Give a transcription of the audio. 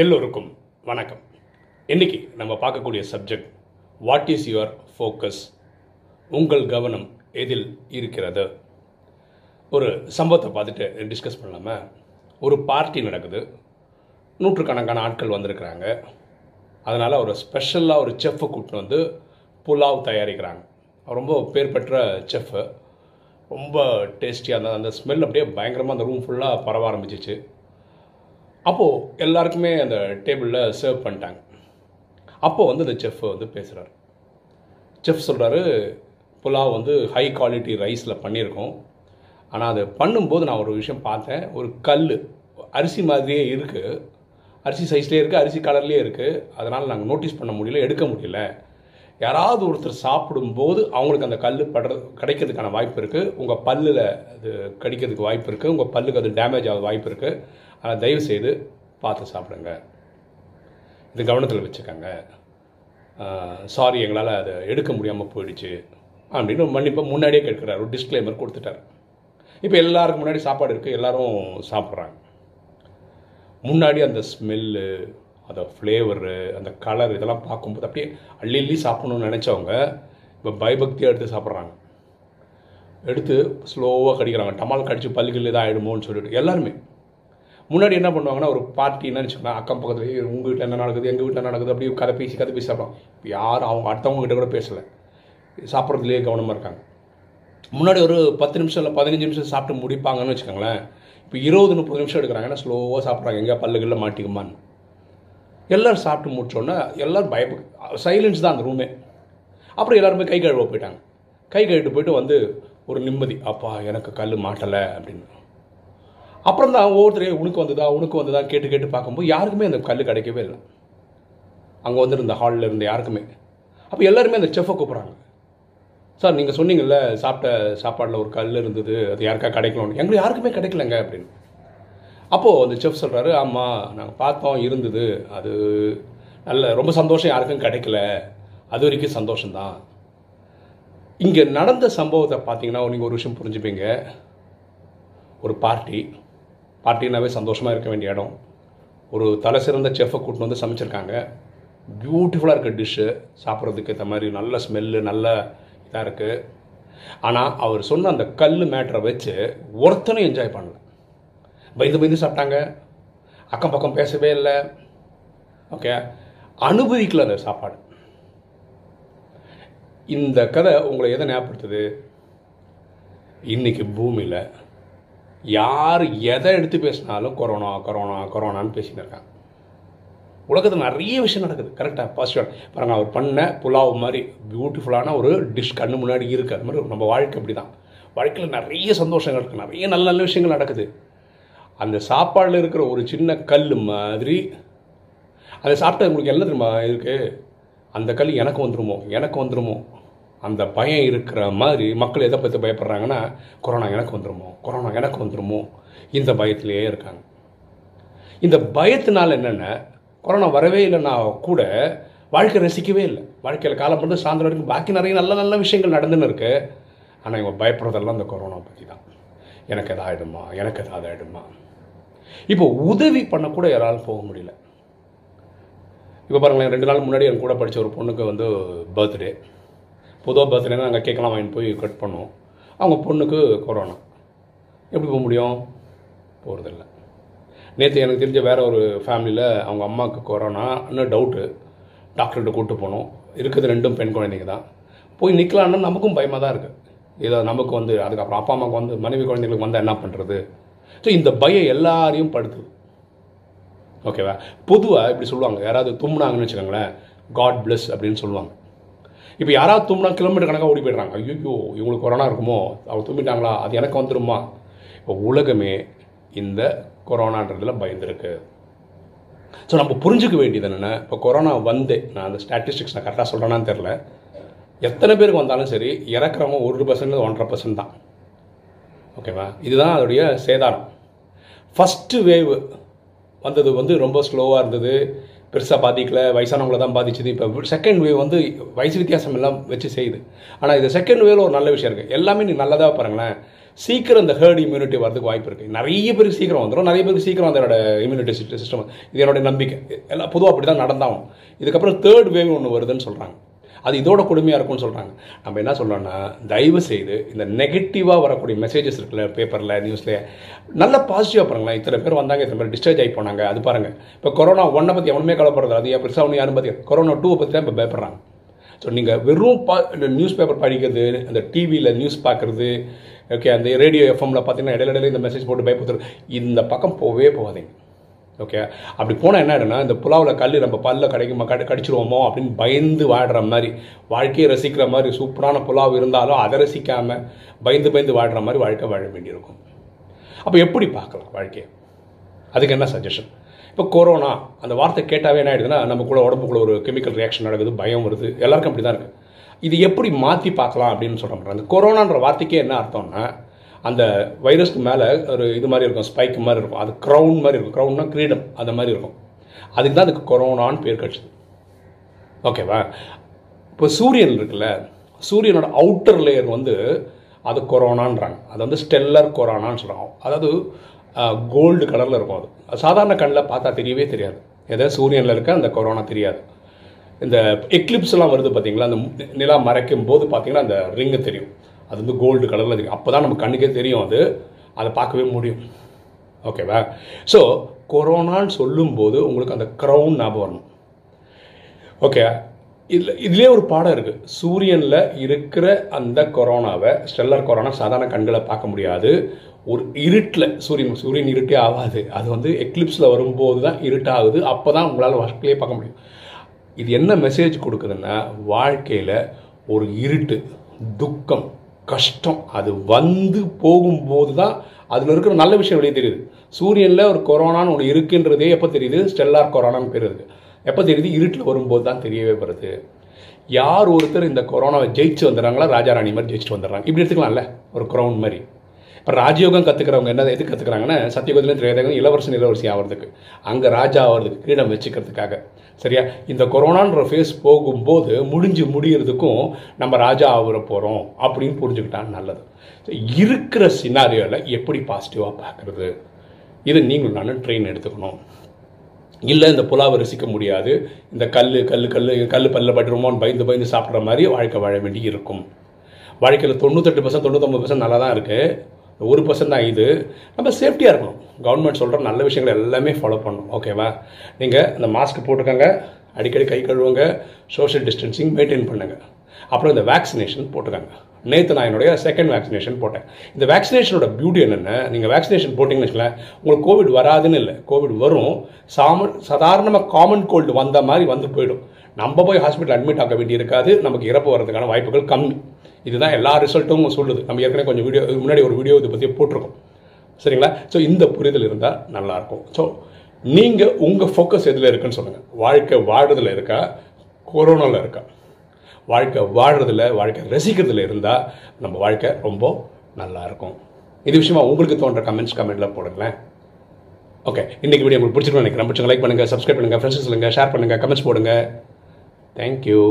எல்லோருக்கும் வணக்கம். இன்றைக்கி நம்ம பார்க்கக்கூடிய subject what is your focus உங்கள் கவனம் எதில் இருக்கிறது? ஒரு சம்பவத்தை பார்த்துட்டு டிஸ்கஸ் பண்ணலாமா? ஒரு பார்ட்டி நடக்குது. நூற்றுக்கணக்கான ஆட்கள் வந்திருக்கிறாங்க. அதனால் ஒரு ஸ்பெஷலாக ஒரு செஃப்பை கூப்பிட்டு வந்து புலாவ் தயாரிக்கிறாங்க. அவர் ரொம்ப பேர் பெற்ற செஃப்பு ரொம்ப டேஸ்டியாக இருந்தது. அந்த ஸ்மெல் அப்படியே பயங்கரமாக அந்த ரூம் ஃபுல்லாக பரவ ஆரம்பிச்சிச்சு. அப்போது எல்லாருக்குமே அந்த டேபிளில் சர்வ் பண்ணிட்டாங்க. அப்போது வந்து அந்த செஃப் வந்து பேசுகிறார் செஃப் சொல்கிறாரு புலாவ் வந்து ஹை குவாலிட்டி ரைஸில் பண்ணியிருக்கோம். ஆனால் அது பண்ணும்போது நான் ஒரு விஷயம் பார்த்தேன். ஒரு கல் அரிசி மாதிரியே இருக்குது அரிசி சைஸ்லேயே இருக்குது அரிசி கலர்லேயே இருக்குது அதனால் நாங்கள் நோட்டீஸ் பண்ண முடியல எடுக்க முடியல. யாராவது ஒருத்தர் சாப்பிடும்போது அவங்களுக்கு அந்த கல் படுறது கிடைக்கிறதுக்கான வாய்ப்பு இருக்குது உங்கள் பல்லில் அது கடிக்கிறதுக்கு வாய்ப்பு இருக்குது உங்கள் பல்லுக்கு அது டேமேஜ் ஆக வாய்ப்பு இருக்குது ஆனால் தயவு செய்து பார்த்து சாப்பிடுங்க. இது கவனத்தில் வச்சுக்கோங்க. சாரி எங்களால் அதை எடுக்க முடியாமல் போயிடுச்சு. அப்படின்னு மன்னிப்பை முன்னாடியே கேட்குறாரு. ஒரு டிஸ்க்ளைமர் கொடுத்துட்டார். இப்போ எல்லாருக்கும் முன்னாடி சாப்பாடு இருக்குது எல்லோரும் சாப்பிட்றாங்க. முன்னாடி அந்த ஸ்மெல்லு அந்த ஃப்ளேவரு அந்த கலர் இதெல்லாம் பார்க்கும்போது அப்படியே அள்ளி அள்ளி சாப்பிடணும்னு நினச்சவங்க இப்போ பயபக்தியாக எடுத்து சாப்பிட்றாங்க. எடுத்து ஸ்லோவாக கடிக்கிறாங்க. டமால் கடிச்சு பல்லுகள் இதாக ஆகிடுமோன்னு சொல்லிட்டு. எல்லாருமே முன்னாடி என்ன பண்ணுவாங்கன்னா ஒரு பார்ட்டி என்ன வச்சுக்கலாம் அக்கம் பக்கத்தில் உங்கள் வீட்டில் என்ன நடக்குது? எங்கள் வீட்டில் நடக்குது? அப்படி கதை பேசி கதை பேசி சாப்பிடும் இப்போ யாரும் அவங்க அடுத்தவங்க கிட்ட கூட பேசலை. சாப்பிட்றதுலேயே கவனமாக இருக்காங்க. முன்னாடி ஒரு பத்து நிமிஷம் இல்லை பதினஞ்சு நிமிஷம் சாப்பிட்டு முடிப்பாங்கன்னு வச்சுக்கோங்களேன். இப்போ இருபது முப்பது நிமிஷம் எடுக்கிறாங்க ஏன்னா ஸ்லோவாக சாப்பிட்றாங்க. எங்கே பல்லுகளில் மாட்டிக்குமான்னு. எல்லோரும் சாப்பிட்டு முடிச்சோன்னே எல்லோரும் பயப்பு சைலன்ஸ் தான் அந்த ரூமே அப்புறம் எல்லாருமே கை கழுவ போயிட்டாங்க. கை கழுவிட்டு போயிட்டு வந்து ஒரு நிம்மதி அப்பா எனக்கு கல் மாட்டலை அப்படின்னு. அப்புறம் தான் ஒவ்வொருத்தரையும் உனக்கு வந்ததா உனக்கு வந்ததா கேட்டு கேட்டு பார்க்கும்போது யாருக்குமே அந்த கல் கிடைக்கவே இல்லை. அங்கே வந்துருந்த ஹாலில் இருந்த யாருக்குமே. அப்போ எல்லாருமே அந்த செஃப்பை கூப்பிட்றாங்க. சார் நீங்கள் சொன்னீங்கல்ல சாப்பிட்ட சாப்பாடில் ஒரு கல் இருந்தது அது யாருக்கா கிடைக்கலன்னு எங்களுக்கு யாருக்குமே கிடைக்கலங்க அப்படின்னு. அப்போது அந்த செஃப் சொல்கிறாரு ஆமாம் நாங்கள் பார்த்தோம் இருந்தது. அது நல்ல ரொம்ப சந்தோஷம் யாருக்கும் கிடைக்கல. அது வரைக்கும் சந்தோஷம்தான். இங்கே நடந்த சம்பவத்தை பார்த்தீங்கன்னா நீங்கள் ஒரு விஷயம் புரிஞ்சுப்பீங்க. ஒரு பார்ட்டி பார்ட்டினாவே சந்தோஷமாக இருக்க வேண்டிய இடம். ஒரு தலை சிறந்த செஃப்பை கூட்டின்னு வந்து சமைச்சிருக்காங்க. பியூட்டிஃபுல்லாக இருக்க டிஷ்ஷு சாப்பிட்றதுக்கு ஏற்ற மாதிரி நல்ல ஸ்மெல்லு நல்ல இதாக இருக்குது ஆனால் அவர் சொன்ன அந்த கல் மேட்டரை வச்சு ஒருத்தனும் என்ஜாய் பண்ணல. பயந்து பயந்து சாப்பிட்டாங்க. அக்கம் பக்கம் பேசவே இல்லை. ஓகே அனுபவிக்கல அந்த சாப்பாடு. இந்த கதை உங்களை எதை ஞாபகப்படுத்துது? இன்னைக்கு பூமியில் யார் எதை எடுத்து பேசினாலும் கொரோனா கொரோனா கொரோனான்னு பேசின்னு இருக்காங்க. உலகத்தில் நிறைய விஷயம் நடக்குது. கரெக்டாக பாசிட்டிவ் பாருங்க அவர் பண்ண புலாவ் மாதிரி பியூட்டிஃபுல்லான ஒரு டிஷ் கண்ணு முன்னாடி இருக்குது அது மாதிரி நம்ம வாழ்க்கை அப்படி தான் வாழ்க்கையில் நிறைய சந்தோஷங்கள் இருக்குது நிறைய நல்ல நல்ல விஷயங்கள் நடக்குது. அந்த சாப்பாடில் இருக்கிற ஒரு சின்ன கல் மாதிரி அதை சாப்பிட்டா உங்களுக்கு என்ன தெரியுமா இருக்குது அந்த கல் எனக்கு வந்துருமோ? எனக்கு வந்துருமோ? அந்த பயம் இருக்கிற மாதிரி மக்கள் எதை பற்றி பயப்படுறாங்கன்னா கொரோனா எனக்கு வந்துருமோ? கொரோனா எனக்கு வந்துருமோ? இந்த பயத்திலேயே இருக்காங்க. இந்த பயத்தினால் என்னென்ன? கொரோனா வரவே இல்லைன்னா கூட வாழ்க்கை ரசிக்கவே இல்லை. வாழ்க்கையில் காலம் பண்ணி சாயந்தரம் வரைக்கும் பாக்கி நிறைய நல்ல நல்ல விஷயங்கள் நடந்துன்னு இருக்குது ஆனால் இவங்க பயப்படுறதெல்லாம் இந்த கொரோனா பற்றி தான் எனக்கு எதாவது ஆகிடுமா எனக்கு எதாவது ஆகிடுமா இப்போ உதவி பண்ணக்கூட யாராலும் போக முடியல. இப்போ பாருங்களேன் ரெண்டு நாள் முன்னாடி என் கூட படித்த ஒரு பொண்ணுக்கு வந்து பர்த்டே பொதுவாக பர்த்டேனா நாங்கள் கேட்கலாம் வாங்கிட்டு போய் கட் பண்ணோம் அவங்க பொண்ணுக்கு கொரோனா எப்படி போக முடியும்? போகிறதில்ல நேற்று எனக்கு தெரிஞ்ச வேறு ஒரு ஃபேமிலியில் அவங்க அம்மாவுக்கு கொரோனான்னு டவுட்டு டாக்டர்கிட்ட கூப்பிட்டு போனோம். இருக்கிறது ரெண்டும் பெண் குழந்தைங்க தான். போய் நிற்கலான்னா நமக்கும் பயமாக தான் இருக்குது ஏதோ நமக்கு வந்து அதுக்கப்புறம் அப்பா அம்மாவுக்கு வந்து மனைவி குழந்தைங்களுக்கு வந்தால் என்ன பண்ணுறது ஸோ இந்த பயம் எல்லாரையும் படுத்துது. ஓகேவா பொதுவாக இப்படி சொல்லுவாங்க. யாராவது தும்முனாங்கன்னு வச்சுக்கோங்களேன். காட் பிளஸ் அப்படின்னு சொல்லுவாங்க. இப்போ யாராவது தும்னா கிலோமீட்டர் கணக்காக ஓடி போயிடுறாங்க. ஐயோ இவங்களுக்கு கொரோனா இருக்குமோ? அவங்க தும்பிட்டாங்களா அது எனக்கு வந்துருமா? இப்போ உலகமே இந்த கொரோனான்றதில் பயந்துருக்கு. ஸோ நம்ம புரிஞ்சுக்க வேண்டியது என்னென்ன இப்போ கொரோனா வந்து நான் அந்த ஸ்டாட்டிஸ்டிக்ஸ் நான் கரெக்டாக சொல்கிறேன்னான்னு தெரில எத்தனை பேருக்கு வந்தாலும் சரி இறக்குறவங்க ஒரு பர்சன்ட் ஒன்றரை பர்சன்ட் தான். ஓகேவா இதுதான் அதோடைய சேதாரம். ஃபஸ்ட்டு வேவ் வந்தது வந்து ரொம்ப ஸ்லோவாக இருந்தது. பெருசாக பாதிக்கல வயசானவங்கள தான் பாதிச்சுது. இப்போ செகண்ட் வேவ் வந்து வயசு வித்தியாசம் எல்லாம் வச்சு செய்யுது. ஆனால் இது செகண்ட் வேவில் ஒரு நல்ல விஷயம் இருக்குது எல்லாமே நீ நல்லதாக பாருங்களேன். சீக்கிரம் இந்த ஹேர்ட் இம்யூனிட்டி வரதுக்கு வாய்ப்பு இருக்குது நிறைய பேருக்கு சீக்கிரம் வந்துடும் நிறைய பேருக்கு சீக்கிரம் வந்து என்னோட இம்யூனிட்டி சிஸ்டம் இது என்னோட நம்பிக்கை. எல்லாம் பொதுவாக அப்படி தான் நடந்தாகும் இதுக்கப்புறம் தேர்ட் வேவ் ஒன்று வருதுன்னு சொல்கிறாங்க அது இதோட கொடுமையாக இருக்கும்னு சொல்கிறாங்க நம்ம என்ன சொல்கிறோன்னா தயவு செய்து இந்த நெகட்டிவாக வரக்கூடிய மெசேஜஸ் இருக்குல்ல பேப்பரில் நியூஸில் நல்ல பாசிட்டிவாக பாருங்களேன். இத்தனை பேர் வந்தாங்க இத்தனை பேர் டிஸ்சார்ஜ் ஆகி போனாங்க அது பாருங்கள் இப்போ கொரோனா ஒன்றை பற்றி எவனுமே கவலைப்படுறது அது பெருசாக ஒன்று யாரும் பற்றி கொரோனா டூவை பற்றி தான் இப்போ பயப்படுறாங்க. ஸோ நீங்கள் வெறும் பா இந்த நியூஸ் பேப்பர் படிக்கிறது அந்த டிவியில் நியூஸ் பார்க்குறது ஓகே அந்த ரேடியோ எஃப்எம்ல பார்த்தீங்கன்னா இடையில இடையில இந்த மெசேஜ் போட்டு பயப்படுத்துறது இந்த பக்கம் போகவே போகாதீங்க. ஓகே அப்படி போனால் என்ன ஆகிடும்னா இந்த புலாவில் கல் நம்ம பல்ல கிடைக்குமா கடி கடிச்சிருவோமோ அப்படின்னு பயந்து வாடுற மாதிரி வாழ்க்கையை ரசிக்கிற மாதிரி சூப்பரான புலாவ் இருந்தாலும் அதை ரசிக்காமல் பயந்து பயந்து வாடுற மாதிரி வாழ்க்கை வாழ வேண்டியிருக்கும். அப்போ எப்படி பார்க்கலாம் வாழ்க்கையை? அதுக்கு என்ன சஜஷன் இப்போ கொரோனா அந்த வார்த்தை கேட்டாவே என்ன ஆயிடுதுன்னா நமக்குள்ள உடம்புக்குள்ள ஒரு கெமிக்கல் ரியாக்ஷன் நடக்குது பயம் வருது. எல்லாருக்கும் அப்படி தான் இருக்குது இது எப்படி மாற்றி பார்க்கலாம் அப்படின்னு சொல்ல மாட்டேன் அந்த கொரோனான்ற வார்த்தைக்கே என்ன அர்த்தம்னா அந்த வைரஸ்க்கு மேலே ஒரு இது மாதிரி இருக்கும் ஸ்பைக் மாதிரி இருக்கும். அது க்ரௌன் மாதிரி இருக்கும். க்ரௌன்னா கிரீடம். அந்த மாதிரி இருக்கும். அதுக்கு தான் அதுக்கு கொரோனான்னு பேர் கழிச்சது ஓகேவா இப்போ சூரியன் இருக்குல்ல சூரியனோட அவுட்டர் லேயர் வந்து அது கொரோனான்றாங்க. அது வந்து ஸ்டெல்லர் கொரோனான்னு சொல்கிறாங்க அதாவது கோல்டு கலரில் இருக்கும் அது. சாதாரண கண்ணில் பார்த்தா தெரியவே தெரியாது. எதோ? சூரியனில் இருக்க அந்த கொரோனா தெரியாது. இந்த எக்லிப்ஸ்லாம் வருது பார்த்தீங்களா அந்த நிலா மறைக்கும் போது பார்த்தீங்கன்னா அந்த ரிங்கு தெரியும். அது வந்து கோல்டு கலரில் இருக்குது அப்போ தான் நம்ம கண்ணுக்கே தெரியும் அது. அதை பார்க்கவே முடியும். ஓகேவா ஸோ கொரோனான்னு சொல்லும்போது உங்களுக்கு அந்த க்ரௌன் ஞாபகம் வரணும். ஓகே இதில் இதுலேயே ஒரு பாடம் இருக்குது சூரியனில் இருக்கிற அந்த கொரோனாவை ஸ்டெல்லர் கொரோனா சாதாரண கண்களை பார்க்க முடியாது. ஒரு இருட்டில் சூரியன் சூரியன் இருட்டே ஆகாது. அது வந்து எக்லிப்ஸில் வரும்போது தான் இருட்டாகுது. அப்போ தான் உங்களால் வாழ்க்கையிலே பார்க்க முடியும். இது என்ன மெசேஜ் கொடுக்குதுன்னா வாழ்க்கையில் ஒரு இருட்டு துக்கம் கஷ்டம். அது வந்து போகும்போது தான் அதில் இருக்கிற நல்ல விஷயம் வெளியே தெரியுது. சூரியனில் ஒரு கொரோனான்னு ஒன்று இருக்குன்றதே எப்போ தெரியுது? ஸ்டெல்லார் கொரோனான்னு பேர் இருக்குது எப்போ தெரியுது? இருட்டில் வரும்போது தான் தெரியவே வருது. யார் ஒருத்தர் இந்த கொரோனாவை ஜெயிச்சு வந்துடுறாங்களா ராஜா ராணி மாதிரி ஜெயிச்சுட்டு வந்துடுறாங்க. இப்படி எடுத்துக்கலாம்ல ஒரு க்ரௌன் மாதிரி. இப்போ ராஜயோகம் கற்றுக்கிறவங்க என்ன எது கற்றுக்குறாங்கன்னா சத்தியகுதிலும் திரேதகம் இளவரசன் இளவரசி ஆகிறதுக்கு அங்கே ராஜா ஆகிறதுக்கு கிரீடம் வச்சுக்கிறதுக்காக. சரியா? இந்த கொரோனான்ற ஃபேஸ் போகும்போது முடிஞ்சு முடிகிறதுக்கும் நம்ம ராஜா ஆகிற போகிறோம் அப்படின்னு புரிஞ்சுக்கிட்டா நல்லது. இருக்கிற சினாரியோவில் எப்படி பாசிட்டிவாக பார்க்குறது இது நீங்களும் நானும் ட்ரெயின் எடுத்துக்கணும். இல்லை இந்த புலாவை ரசிக்க முடியாது. இந்த கல் கல் கல் கல் பல்ல பட்டுருமோன்னு பயந்து பயந்து சாப்பிட்ற மாதிரி வாழ்க்கை வாழ வேண்டி இருக்கும். வாழ்க்கையில் தொண்ணூத்தெட்டு பர்சன்ட் தொண்ணூத்தொம்பது பர்சன்ட் நல்லா தான் இருக்குது ஒரு பர்சன்ட் தான் இது. நம்ம சேஃப்டியாக இருக்கணும். கவர்மெண்ட் சொல்கிற நல்ல விஷயங்கள் எல்லாமே ஃபாலோ பண்ணணும். ஓகேவா நீங்கள் இந்த மாஸ்க் போட்டுக்கோங்க. அடிக்கடி கை கழுவுங்க. சோஷியல் டிஸ்டன்சிங் மெயின்டைன் பண்ணுங்கள் அப்புறம் இந்த வேக்சினேஷன் போட்டுக்கோங்க நேற்று நான் என்னுடைய செகண்ட் வேக்சினேஷன் போட்டேன். இந்த வேக்சினேஷனோட பியூட்டி என்னென்ன நீங்கள் வேக்சினேஷன் போட்டிங்கன்னு வச்சுக்கல உங்களுக்கு கோவிட் வராதுன்னு இல்லை. கோவிட் வரும் சாம சாதாரணமாக காமன் கோல்டு வந்த மாதிரி வந்து போயிடும். நம்ம போய் ஹாஸ்பிட்டல் அட்மிட் ஆக வேண்டியிருக்காது நமக்கு இறப்பு வர்றதுக்கான வாய்ப்புகள் கம்மி. இதுதான் எல்லா ரிசல்ட்டும் சொல்லுது. நம்ம ஏற்கனவே கொஞ்சம் வீடியோ முன்னாடி ஒரு வீடியோ இதை பற்றி போட்டிருக்கோம். சரிங்களா? ஸோ இந்த புரிதல் இருந்தால் நல்லாயிருக்கும். ஸோ நீங்கள் உங்கள் ஃபோக்கஸ் எதில் இருக்குன்னு சொல்லுங்கள் வாழ்க்கை வாழ்றதுல இருக்கா? கொரோனாவில் இருக்கா? வாழ்க்கை வாழ்கிறதுல வாழ்க்கை ரசிக்கிறதுல இருந்தால் நம்ம வாழ்க்கை ரொம்ப நல்லாயிருக்கும் இது விஷயமா உங்களுக்கு தோன்ற கமெண்ட்ஸ் கமெண்ட்டில் போடுங்களேன். ஓகே இன்றைக்கி வீடியோ உங்களுக்கு பிடிச்சிருக்கோம் நினைக்கிறேன். பிடிச்சிங்க லைக் பண்ணுங்கள் சப்ஸ்கிரைப் பண்ணுங்கள் ஃப்ரெண்ட்ஸ் சொல்லுங்கள் ஷேர் பண்ணுங்கள் கமெண்ட்ஸ் போடுங்க. தேங்க்யூ